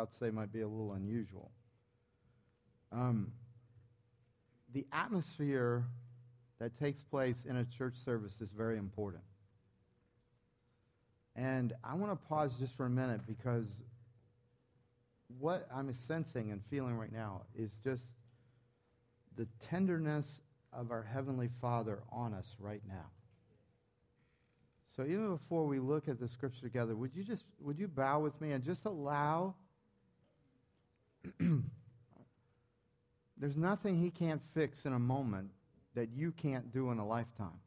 about to say might be a little unusual. Um, the atmosphere that takes place in a church service is very important. And I want to pause just for a minute because what I'm sensing and feeling right now is just the tenderness of our Heavenly Father on us right now. So even before we look at the scripture together, would you just would you bow with me and just allow There's nothing he can't fix in a moment that you can't do in a lifetime.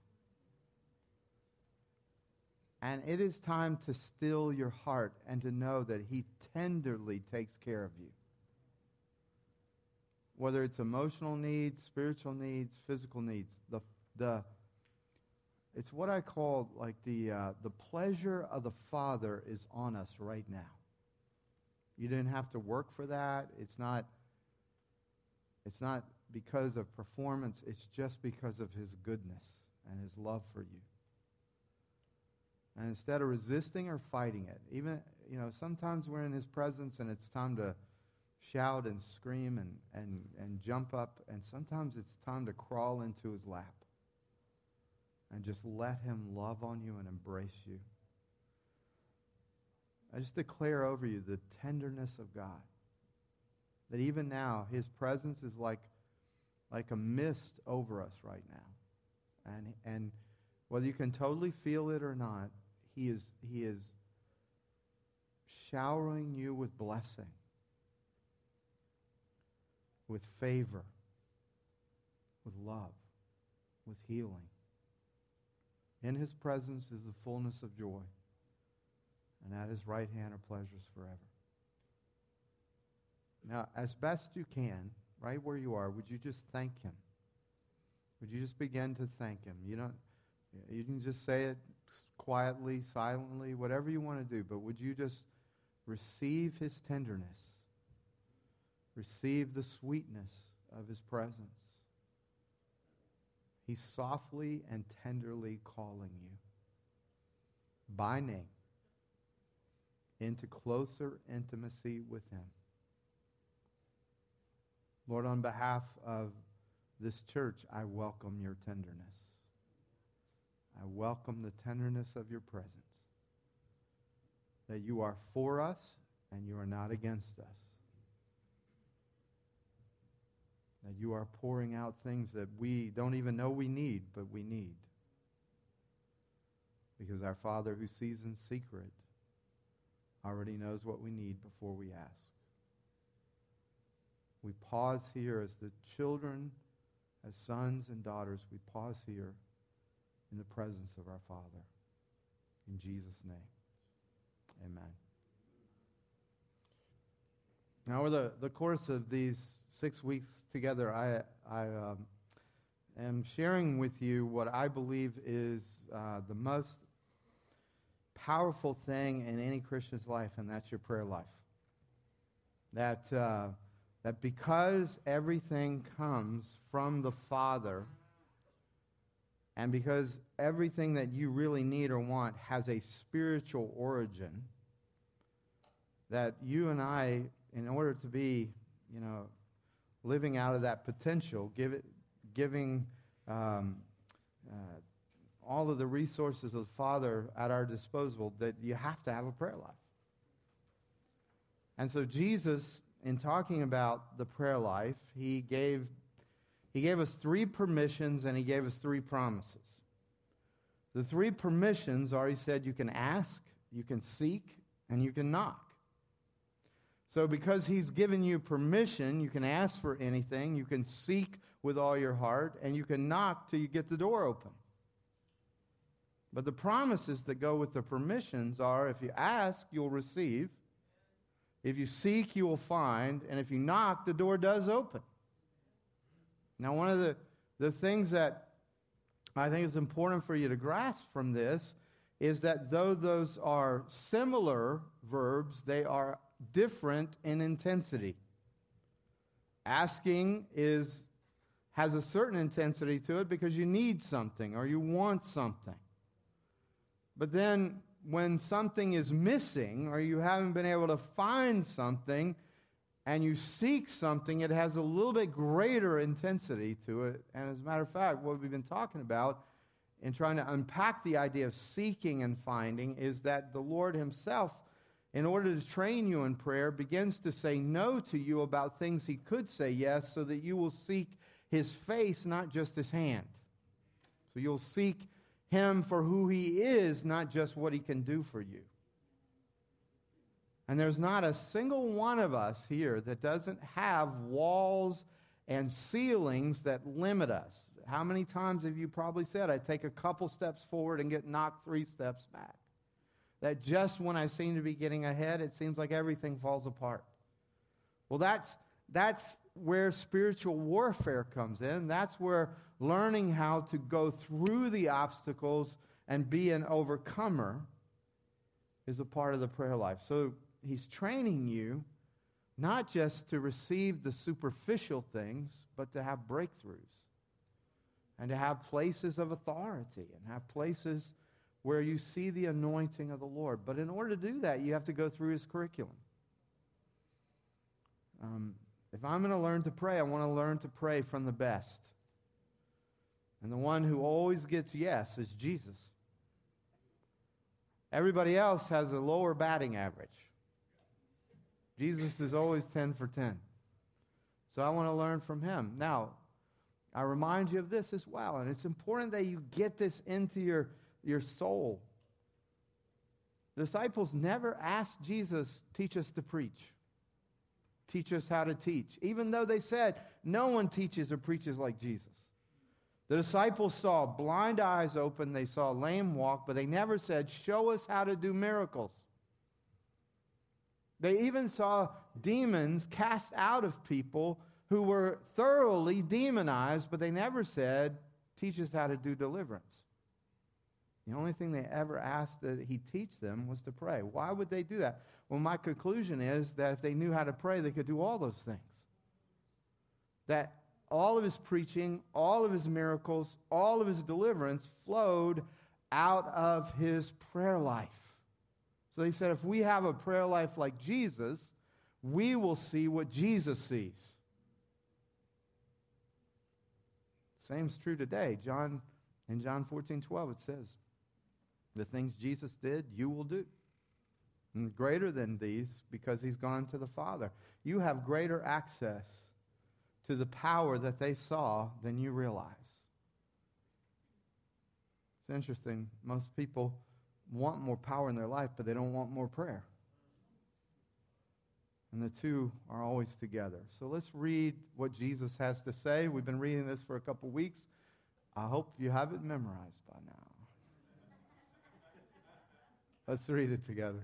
And it is time to still your heart and to know that he tenderly takes care of you. Whether it's emotional needs, spiritual needs, physical needs, the the it's what I call like the, uh, the pleasure of the Father is on us right now. You didn't have to work for that. It's not, it's not because of performance, it's just because of His goodness and His love for you. And instead of resisting or fighting it, even, you know, sometimes we're in His presence and it's time to shout and scream and, and, and jump up, and sometimes it's time to crawl into His lap and just let Him love on you and embrace you. I just declare over you the tenderness of God. That even now, His presence is like, like a mist over us right now. And, and whether you can totally feel it or not, He is, he is showering you with blessing, with favor, with love, with healing. In his presence is the fullness of joy, and at his right hand are pleasures forever. Now, as best you can, right where you are, would you just thank him? Would you just begin to thank him? You don't you can just say it quietly, silently, whatever you want to do, but would you just receive his tenderness? Receive the sweetness of his presence. He's softly and tenderly calling you by name into closer intimacy with Him. Lord, on behalf of this church, I welcome your tenderness. I welcome the tenderness of your presence. That you are for us and you are not against us. That you are pouring out things that we don't even know we need, but we need. Because our Father who sees in secret already knows what we need before we ask. We pause here as the children, as sons and daughters, we pause here in the presence of our Father. In Jesus' name, amen. Now, over the, the course of these six weeks together, I, I um, am sharing with you what I believe is uh, the most powerful thing in any Christian's life, and that's your prayer life. That, uh, that because everything comes from the Father, and because everything that you really need or want has a spiritual origin, that you and I, in order to be, you know, living out of that potential, give it, giving um, uh, all of the resources of the Father at our disposal, that you have to have a prayer life. And so, Jesus, in talking about the prayer life, he gave, he gave us three permissions and he gave us three promises. The three permissions are, he said, you can ask, you can seek, and you can knock. So, because He's given you permission, you can ask for anything, you can seek with all your heart, and you can knock till you get the door open. But the promises that go with the permissions are if you ask, you'll receive. If you seek, you will find. And if you knock, the door does open. Now, one of the, the things that I think is important for you to grasp from this is that though those are similar verbs, they are different in intensity. Asking is, has a certain intensity to it because you need something or you want something. But then when something is missing or you haven't been able to find something and you seek something, it has a little bit greater intensity to it. And as a matter of fact, what we've been talking about in trying to unpack the idea of seeking and finding is that the Lord Himself, in order to train you in prayer, begins to say no to you about things He could say yes so that you will seek His face, not just His hand. So you'll seek him for who he is, not just what he can do for you. And there's not a single one of us here that doesn't have walls and ceilings that limit us. How many times have you probably said, I take a couple steps forward and get knocked three steps back? That just when I seem to be getting ahead, it seems like everything falls apart. Well, that's, that's where spiritual warfare comes in. That's where learning how to go through the obstacles and be an overcomer is a part of the prayer life. So he's training you not just to receive the superficial things, but to have breakthroughs and to have places of authority and have places where you see the anointing of the Lord. But in order to do that, you have to go through his curriculum. Um, if I'm going to learn to pray, I want to learn to pray from the best. And the one who always gets yes is Jesus. Everybody else has a lower batting average. Jesus is always 10 for 10. So I want to learn from him. Now, I remind you of this as well, and it's important that you get this into your, your soul. Disciples never asked Jesus, teach us to preach, teach us how to teach, even though they said, no one teaches or preaches like Jesus. The disciples saw blind eyes open, they saw lame walk, but they never said, Show us how to do miracles. They even saw demons cast out of people who were thoroughly demonized, but they never said, Teach us how to do deliverance. The only thing they ever asked that he teach them was to pray. Why would they do that? Well, my conclusion is that if they knew how to pray, they could do all those things. That all of his preaching, all of his miracles, all of his deliverance flowed out of his prayer life. So they said, if we have a prayer life like Jesus, we will see what Jesus sees. Same's true today. John in John 14, 12, it says, The things Jesus did, you will do. And greater than these, because he's gone to the Father. You have greater access to the power that they saw than you realize. It's interesting. Most people want more power in their life, but they don't want more prayer. And the two are always together. So let's read what Jesus has to say. We've been reading this for a couple weeks. I hope you have it memorized by now. Let's read it together.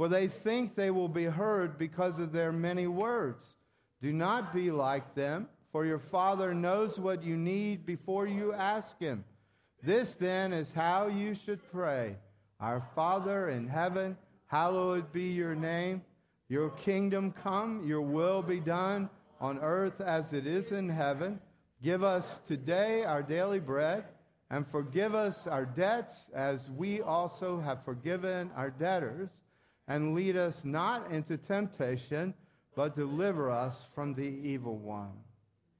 for they think they will be heard because of their many words. Do not be like them, for your Father knows what you need before you ask Him. This then is how you should pray Our Father in heaven, hallowed be your name. Your kingdom come, your will be done on earth as it is in heaven. Give us today our daily bread and forgive us our debts as we also have forgiven our debtors. And lead us not into temptation, but deliver us from the evil one.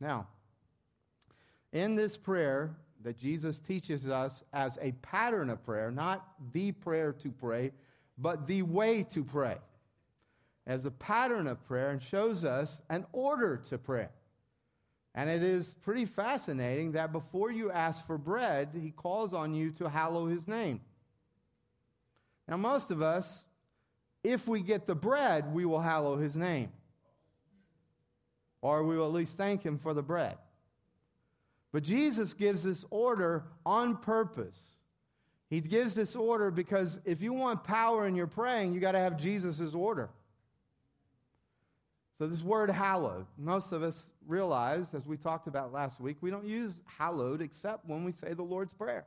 Now, in this prayer that Jesus teaches us as a pattern of prayer, not the prayer to pray, but the way to pray, as a pattern of prayer and shows us an order to prayer. And it is pretty fascinating that before you ask for bread, he calls on you to hallow his name. Now, most of us, if we get the bread, we will hallow his name. Or we will at least thank him for the bread. But Jesus gives this order on purpose. He gives this order because if you want power in your praying, you got to have Jesus' order. So, this word hallowed, most of us realize, as we talked about last week, we don't use hallowed except when we say the Lord's Prayer.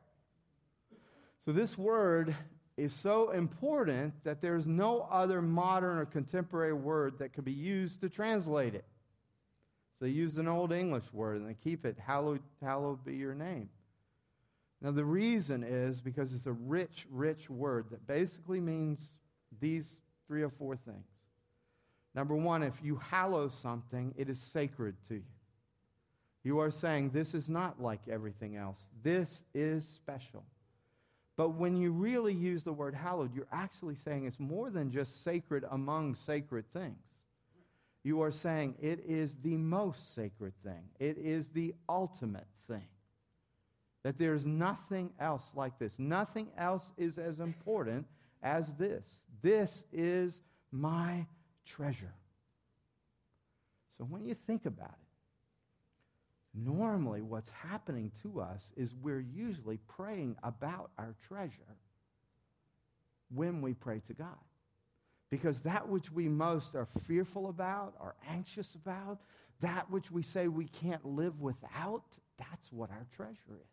So, this word is so important that there's no other modern or contemporary word that could be used to translate it. So, they use an Old English word and they keep it, hallowed, hallowed be your name. Now, the reason is because it's a rich, rich word that basically means these three or four things. Number one, if you hallow something, it is sacred to you. You are saying, This is not like everything else. This is special. But when you really use the word hallowed, you're actually saying it's more than just sacred among sacred things. You are saying it is the most sacred thing, it is the ultimate thing. That there's nothing else like this. Nothing else is as important as this. This is my treasure. So when you think about it, normally what's happening to us is we're usually praying about our treasure when we pray to God. Because that which we most are fearful about, are anxious about, that which we say we can't live without, that's what our treasure is.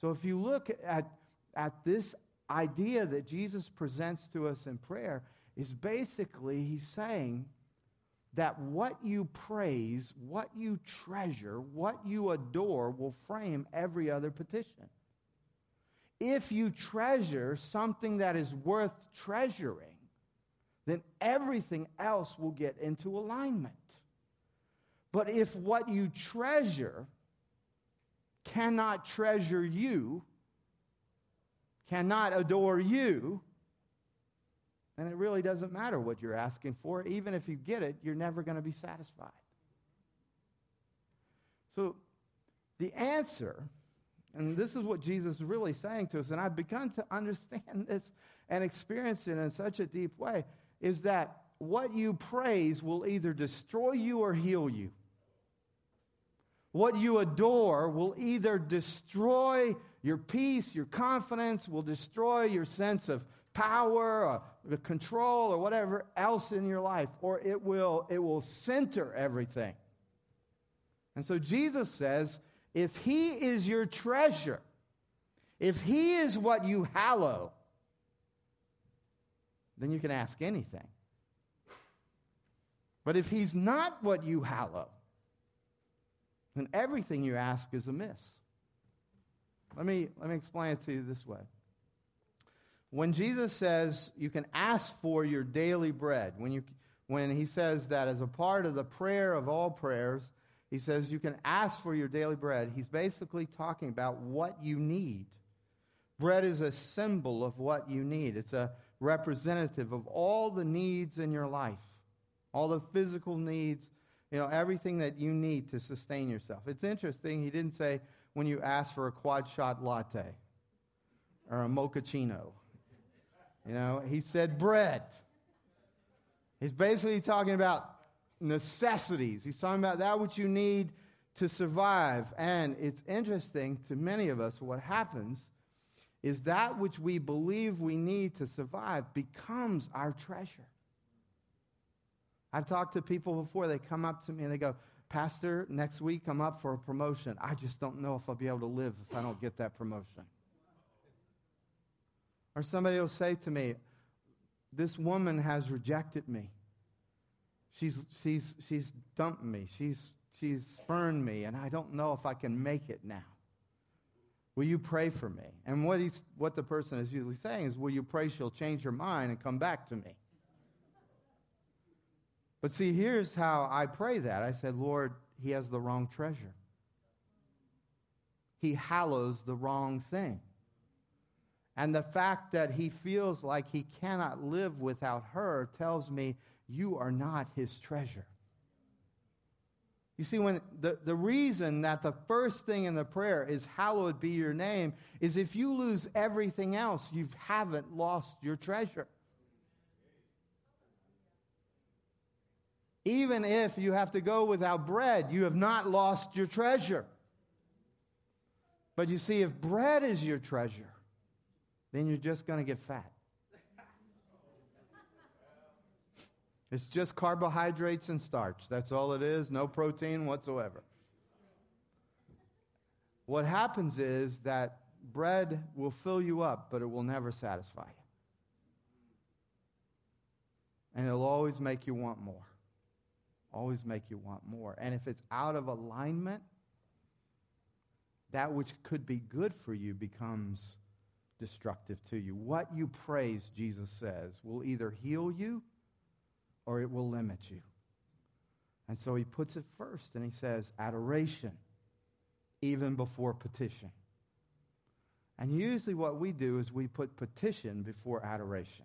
So if you look at, at this idea that Jesus presents to us in prayer, is basically he's saying that what you praise, what you treasure, what you adore will frame every other petition. If you treasure something that is worth treasuring, then everything else will get into alignment. But if what you treasure cannot treasure you, cannot adore you, and it really doesn't matter what you're asking for. Even if you get it, you're never going to be satisfied. So, the answer, and this is what Jesus is really saying to us, and I've begun to understand this and experience it in such a deep way, is that what you praise will either destroy you or heal you. What you adore will either destroy your peace, your confidence, will destroy your sense of power or the control or whatever else in your life, or it will, it will center everything. And so Jesus says, if he is your treasure, if he is what you hallow, then you can ask anything. But if he's not what you hallow, then everything you ask is amiss. Let me, let me explain it to you this way. When Jesus says you can ask for your daily bread, when, you, when he says that as a part of the prayer of all prayers, he says you can ask for your daily bread, he's basically talking about what you need. Bread is a symbol of what you need, it's a representative of all the needs in your life, all the physical needs, you know, everything that you need to sustain yourself. It's interesting, he didn't say when you ask for a quad shot latte or a mochaccino you know, he said bread. He's basically talking about necessities. He's talking about that which you need to survive. And it's interesting to many of us, what happens is that which we believe we need to survive becomes our treasure. I've talked to people before, they come up to me and they go, Pastor, next week I'm up for a promotion. I just don't know if I'll be able to live if I don't get that promotion. Or somebody will say to me, This woman has rejected me. She's, she's, she's dumped me. She's, she's spurned me, and I don't know if I can make it now. Will you pray for me? And what, he's, what the person is usually saying is, Will you pray she'll change her mind and come back to me? But see, here's how I pray that. I said, Lord, he has the wrong treasure. He hallows the wrong thing. And the fact that he feels like he cannot live without her tells me you are not his treasure. You see, when the, the reason that the first thing in the prayer is hallowed be your name is if you lose everything else, you haven't lost your treasure. Even if you have to go without bread, you have not lost your treasure. But you see, if bread is your treasure, then you're just going to get fat. It's just carbohydrates and starch. That's all it is, no protein whatsoever. What happens is that bread will fill you up, but it will never satisfy you. And it'll always make you want more. Always make you want more. And if it's out of alignment, that which could be good for you becomes destructive to you. What you praise, Jesus says, will either heal you or it will limit you. And so he puts it first and he says, adoration, even before petition. And usually what we do is we put petition before adoration.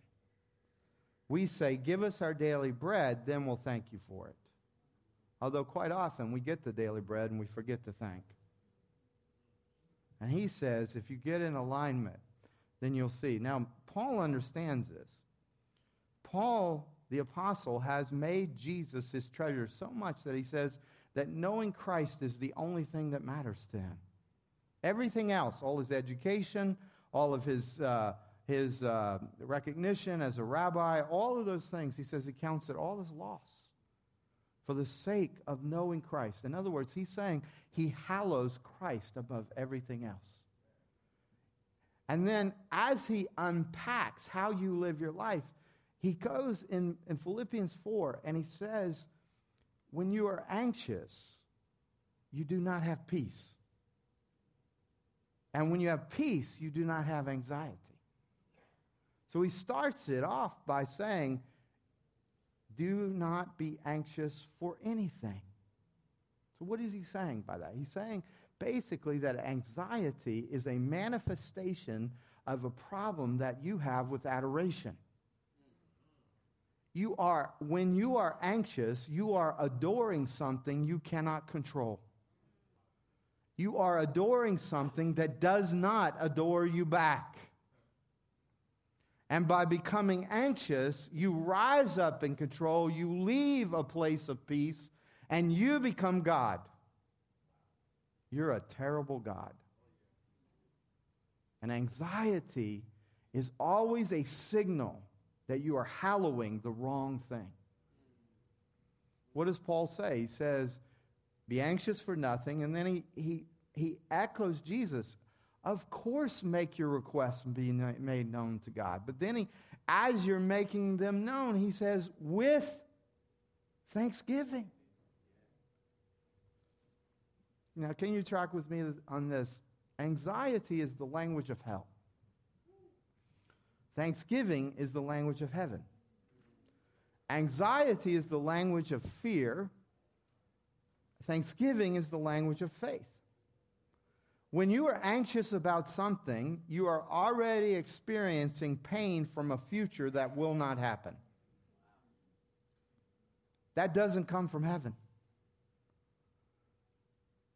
We say, Give us our daily bread, then we'll thank you for it. Although quite often we get the daily bread and we forget to thank. And he says, if you get in alignment, then you'll see. Now, Paul understands this. Paul the apostle, has made Jesus his treasure so much that he says that knowing Christ is the only thing that matters to him. Everything else, all his education, all of his, uh, his uh, recognition as a rabbi, all of those things, he says he counts it all as loss for the sake of knowing Christ. In other words, he's saying he hallows Christ above everything else. And then as he unpacks how you live your life, he goes in, in Philippians 4 and he says, When you are anxious, you do not have peace. And when you have peace, you do not have anxiety. So he starts it off by saying, Do not be anxious for anything. So, what is he saying by that? He's saying basically that anxiety is a manifestation of a problem that you have with adoration. You are, when you are anxious, you are adoring something you cannot control. You are adoring something that does not adore you back. And by becoming anxious, you rise up in control, you leave a place of peace, and you become God. You're a terrible God. And anxiety is always a signal that you are hallowing the wrong thing. What does Paul say? He says, Be anxious for nothing. And then he, he, he echoes Jesus. Of course, make your requests be made known to God. But then he, as you're making them known, he says, with thanksgiving. Now, can you track with me on this? Anxiety is the language of hell. Thanksgiving is the language of heaven. Anxiety is the language of fear. Thanksgiving is the language of faith. When you are anxious about something, you are already experiencing pain from a future that will not happen. That doesn't come from heaven.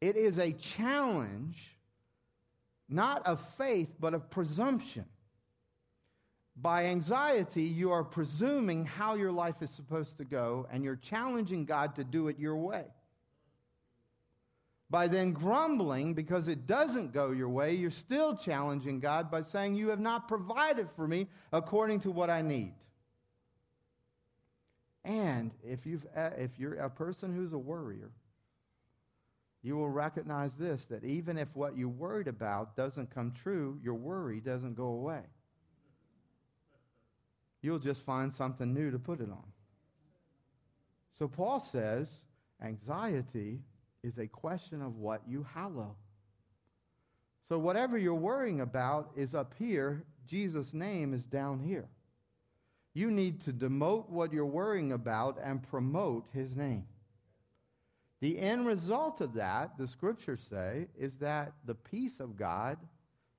It is a challenge, not of faith, but of presumption. By anxiety, you are presuming how your life is supposed to go, and you're challenging God to do it your way. By then grumbling because it doesn't go your way, you're still challenging God by saying, You have not provided for me according to what I need. And if, you've, uh, if you're a person who's a worrier, you will recognize this that even if what you worried about doesn't come true, your worry doesn't go away you'll just find something new to put it on. So Paul says anxiety is a question of what you hallow. So whatever you're worrying about is up here, Jesus' name is down here. You need to demote what you're worrying about and promote his name. The end result of that, the scriptures say, is that the peace of God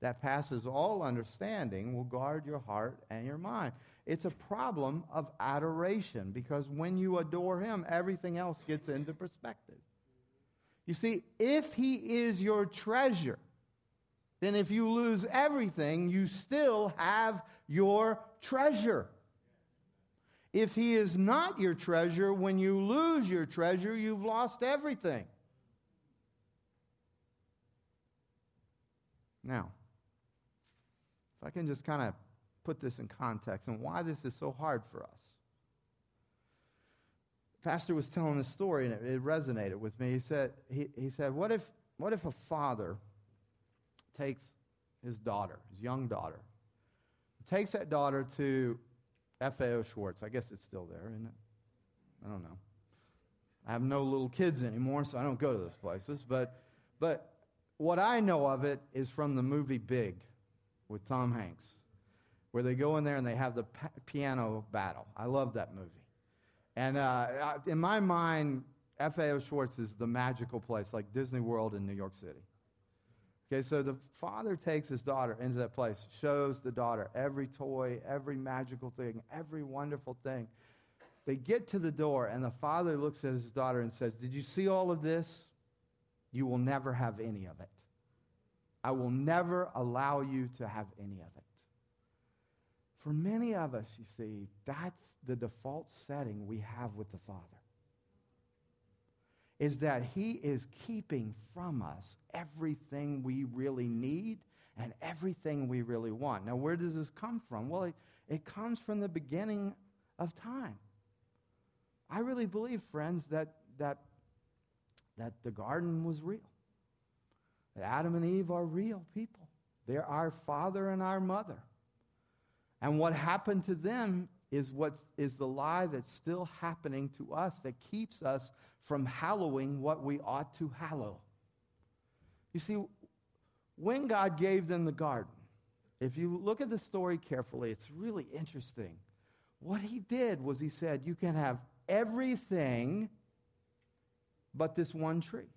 that passes all understanding will guard your heart and your mind. It's a problem of adoration because when you adore him, everything else gets into perspective. You see, if he is your treasure, then if you lose everything, you still have your treasure. If he is not your treasure, when you lose your treasure, you've lost everything. Now, If I can just kind of put this in context and why this is so hard for us. Pastor was telling this story and it, it resonated with me. He said, he, he said what, if, what if a father takes his daughter, his young daughter, takes that daughter to FAO Schwarz. I guess it's still there, isn't it? I don't know. I have no little kids anymore, so I don't go to those places. But, but what I know of it is from the movie Big with Tom Hanks, where they go in there and they have the piano battle. I love that movie. And uh, in my mind, FAO Schwarz is the magical place, like Disney World in New York City. Okay, so the father takes his daughter into that place, shows the daughter every toy, every magical thing, every wonderful thing. They get to the door, and the father looks at his daughter and says, Did you see all of this? You will never have any of it. I will never allow you to have any of it. For many of us, you see, that's the default setting we have with the Father. Is that He is keeping from us everything we really need and everything we really want. Now, where does this come from? Well, it, it comes from the beginning of time. I really believe, friends, that, that, that the garden was real. That Adam and Eve are real people. They're our father and our mother. And what happened to them is what is the lie that's still happening to us that keeps us from hallowing what we ought to hallow. You see, when God gave them the garden, if you look at the story carefully, it's really interesting. What he did was he said, You can have everything but this one tree.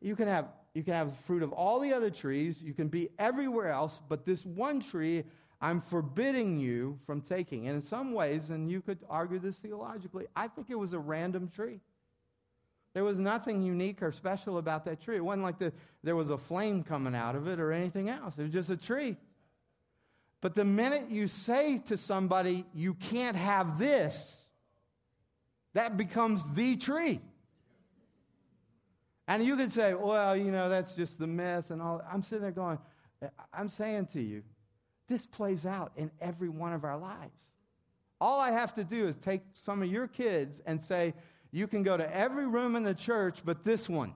You can have you can have fruit of all the other trees, you can be everywhere else, but this one tree I'm forbidding you from taking. And in some ways, and you could argue this theologically, I think it was a random tree. There was nothing unique or special about that tree. It wasn't like the, there was a flame coming out of it or anything else. It was just a tree. But the minute you say to somebody, you can't have this, that becomes the tree. And you could say, well, you know, that's just the myth and all. I'm sitting there going, I'm saying to you, this plays out in every one of our lives. All I have to do is take some of your kids and say, you can go to every room in the church but this one.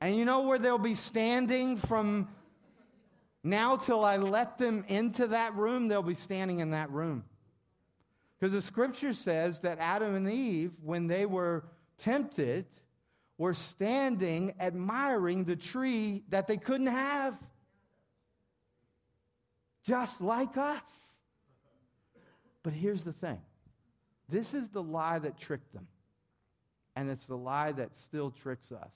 And you know where they'll be standing from now till I let them into that room, they'll be standing in that room. Because the scripture says that Adam and Eve, when they were tempted, were standing admiring the tree that they couldn't have. Just like us. But here's the thing this is the lie that tricked them, and it's the lie that still tricks us.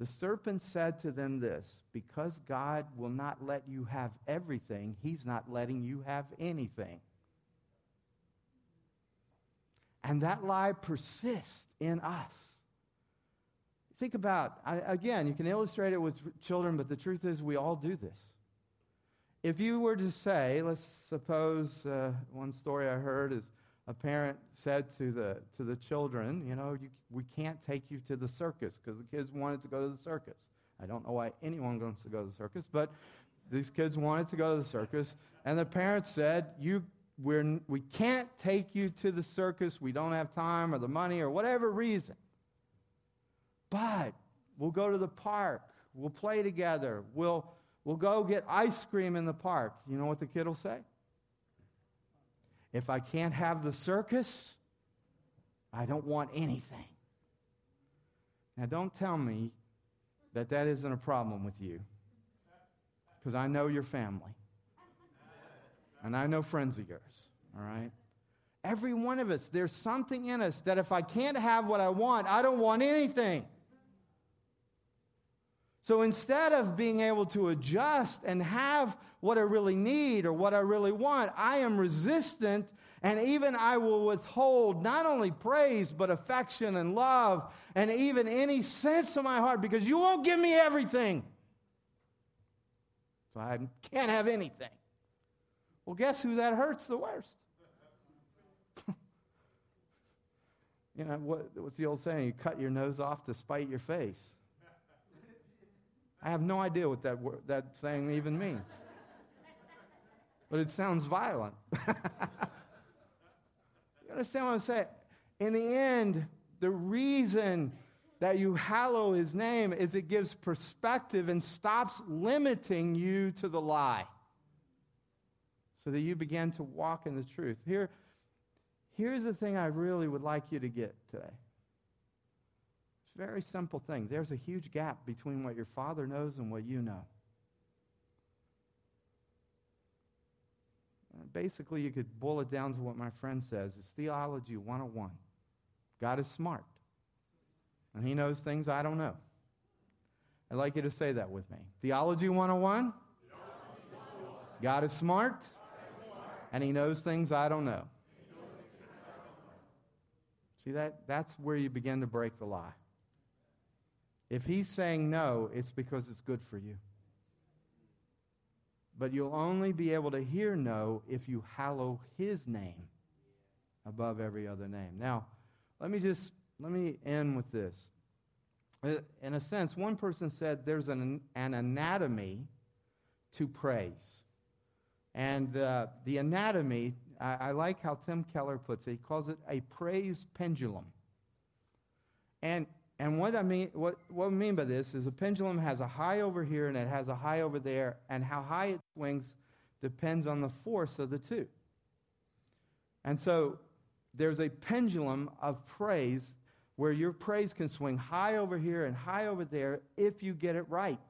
The serpent said to them this because God will not let you have everything, he's not letting you have anything. And that lie persists in us. Think about, again, you can illustrate it with children, but the truth is we all do this. If you were to say, let's suppose uh, one story I heard is a parent said to the, to the children, you know, you, we can't take you to the circus because the kids wanted to go to the circus. I don't know why anyone wants to go to the circus, but these kids wanted to go to the circus. And the parents said, you, we're, we can't take you to the circus. We don't have time or the money or whatever reason. But we'll go to the park. We'll play together. We'll, we'll go get ice cream in the park. You know what the kid will say? If I can't have the circus, I don't want anything. Now, don't tell me that that isn't a problem with you, because I know your family. And I know friends of yours, all right? Every one of us, there's something in us that if I can't have what I want, I don't want anything. So instead of being able to adjust and have what I really need or what I really want, I am resistant and even I will withhold not only praise, but affection and love and even any sense of my heart because you won't give me everything. So I can't have anything. Well, guess who that hurts the worst? you know, what, what's the old saying? You cut your nose off to spite your face. I have no idea what that, word, that saying even means. But it sounds violent. you understand what I'm saying? In the end, the reason that you hallow his name is it gives perspective and stops limiting you to the lie so that you begin to walk in the truth. Here, here's the thing I really would like you to get today. It's a very simple thing. There's a huge gap between what your father knows and what you know. Basically, you could boil it down to what my friend says it's theology 101. God is smart, and he knows things I don't know. I'd like you to say that with me. Theology 101. God is smart, and he knows things I don't know. See that that's where you begin to break the lie. If he's saying no, it's because it's good for you. But you'll only be able to hear no if you hallow his name above every other name. Now, let me just let me end with this. Uh, in a sense, one person said there's an, an anatomy to praise. And uh, the anatomy, I, I, like how Tim Keller puts it. He calls it a praise pendulum. And, and what, I mean, what, what mean by this is a pendulum has a high over here and it has a high over there, and how high it swings depends on the force of the two. And so there's a pendulum of praise where your praise can swing high over here and high over there if you get it right.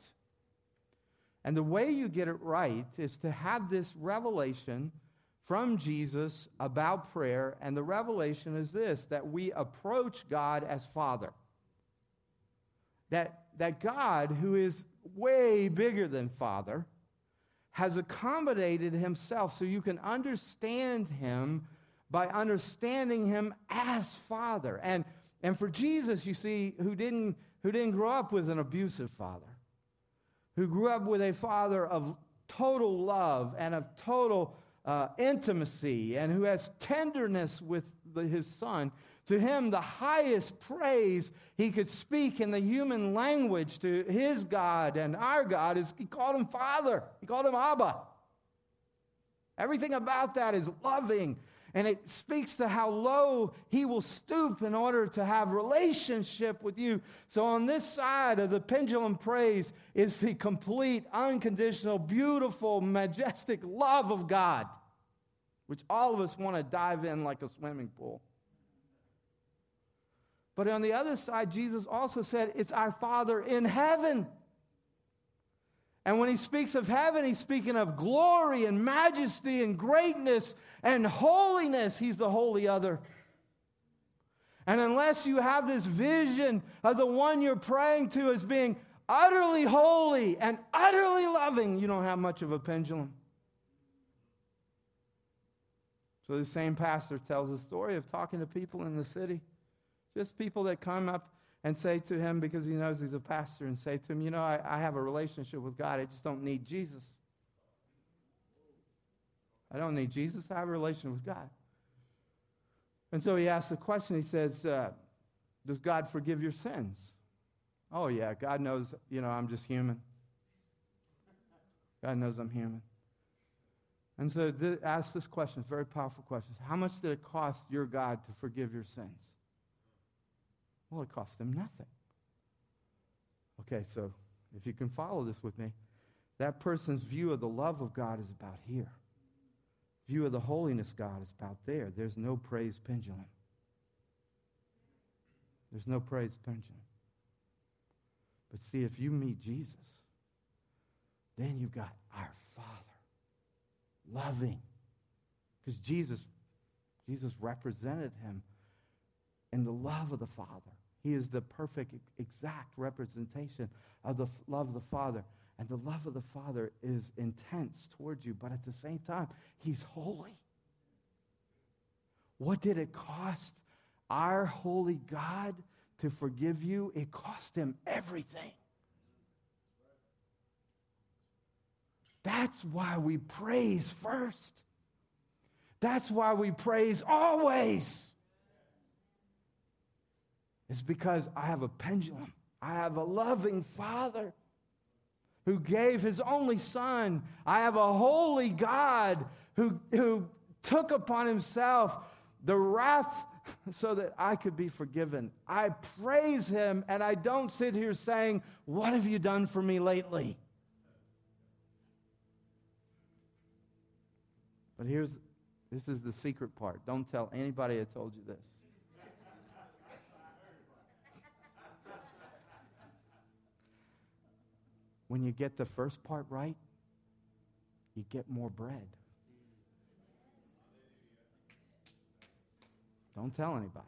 And the way you get it right is to have this revelation from Jesus about prayer. And the revelation is this that we approach God as Father. That, that God, who is way bigger than Father, has accommodated himself so you can understand him by understanding him as Father. And, and for Jesus, you see, who didn't, who didn't grow up with an abusive father, who grew up with a father of total love and of total uh, intimacy and who has tenderness with the, his son, to him the highest praise he could speak in the human language to his God and our God is he called him Father. He called him Abba. Everything about that is loving and it speaks to how low he will stoop in order to have relationship with you. So on this side of the pendulum praise is the complete, unconditional, beautiful, majestic love of God, which all of us want to dive in like a swimming pool. But on the other side, Jesus also said, It's our Father in heaven. And when he speaks of heaven, he's speaking of glory and majesty and greatness and holiness. He's the holy other. And unless you have this vision of the one you're praying to as being utterly holy and utterly loving, you don't have much of a pendulum. So the same pastor tells the story of talking to people in the city, just people that come up and say to him, because he knows he's a pastor, and say to him, You know, I, I have a relationship with God. I just don't need Jesus. I don't need Jesus. I have a relationship with God. And so he asks the question he says, uh, Does God forgive your sins? Oh, yeah, God knows, you know, I'm just human. God knows I'm human. And so th- ask this question, very powerful question. How much did it cost your God to forgive your sins? Well, it cost them nothing. Okay, so if you can follow this with me, that person's view of the love of God is about here. View of the holiness God is about there. There's no praise pendulum. There's no praise pendulum. But see, if you meet Jesus, then you've got our Father, loving. Because Jesus, Jesus represented him in the love of the Father. He is the perfect, exact representation of the love of the Father. And the love of the Father is intense towards you, but at the same time, He's holy. What did it cost our holy God to forgive you? It cost Him everything. That's why we praise first. That's why we praise always is because I have a pendulum. I have a loving Father who gave his only son. I have a holy God who, who took upon himself the wrath so that I could be forgiven. I praise him and I don't sit here saying, What have you done for me lately? But here's this is the secret part. Don't tell anybody I told you this. When you get the first part right, you get more bread. Don't tell anybody.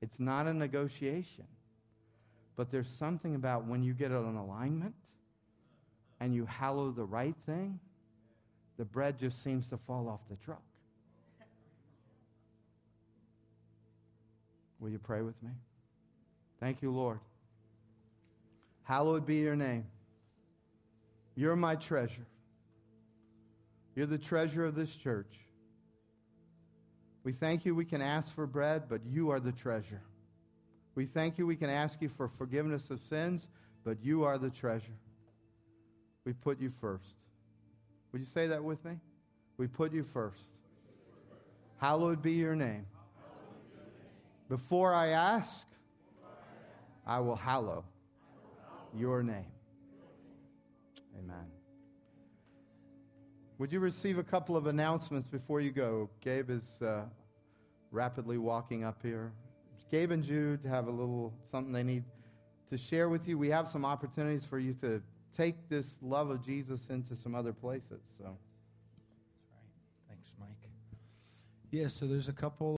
It's not a negotiation. But there's something about when you get an alignment and you hallow the right thing, the bread just seems to fall off the truck. Will you pray with me? Thank you, Lord. Hallowed be your name. You're my treasure. You're the treasure of this church. We thank you we can ask for bread, but you are the treasure. We thank you we can ask you for forgiveness of sins, but you are the treasure. We put you first. Would you say that with me? We put you first. Hallowed be your name. Before I ask, I will hallow your name. Amen. Would you receive a couple of announcements before you go? Gabe is uh, rapidly walking up here. Gabe and Jude have a little something they need to share with you. We have some opportunities for you to take this love of Jesus into some other places. So. That's right. Thanks, Mike. Yeah, so there's a couple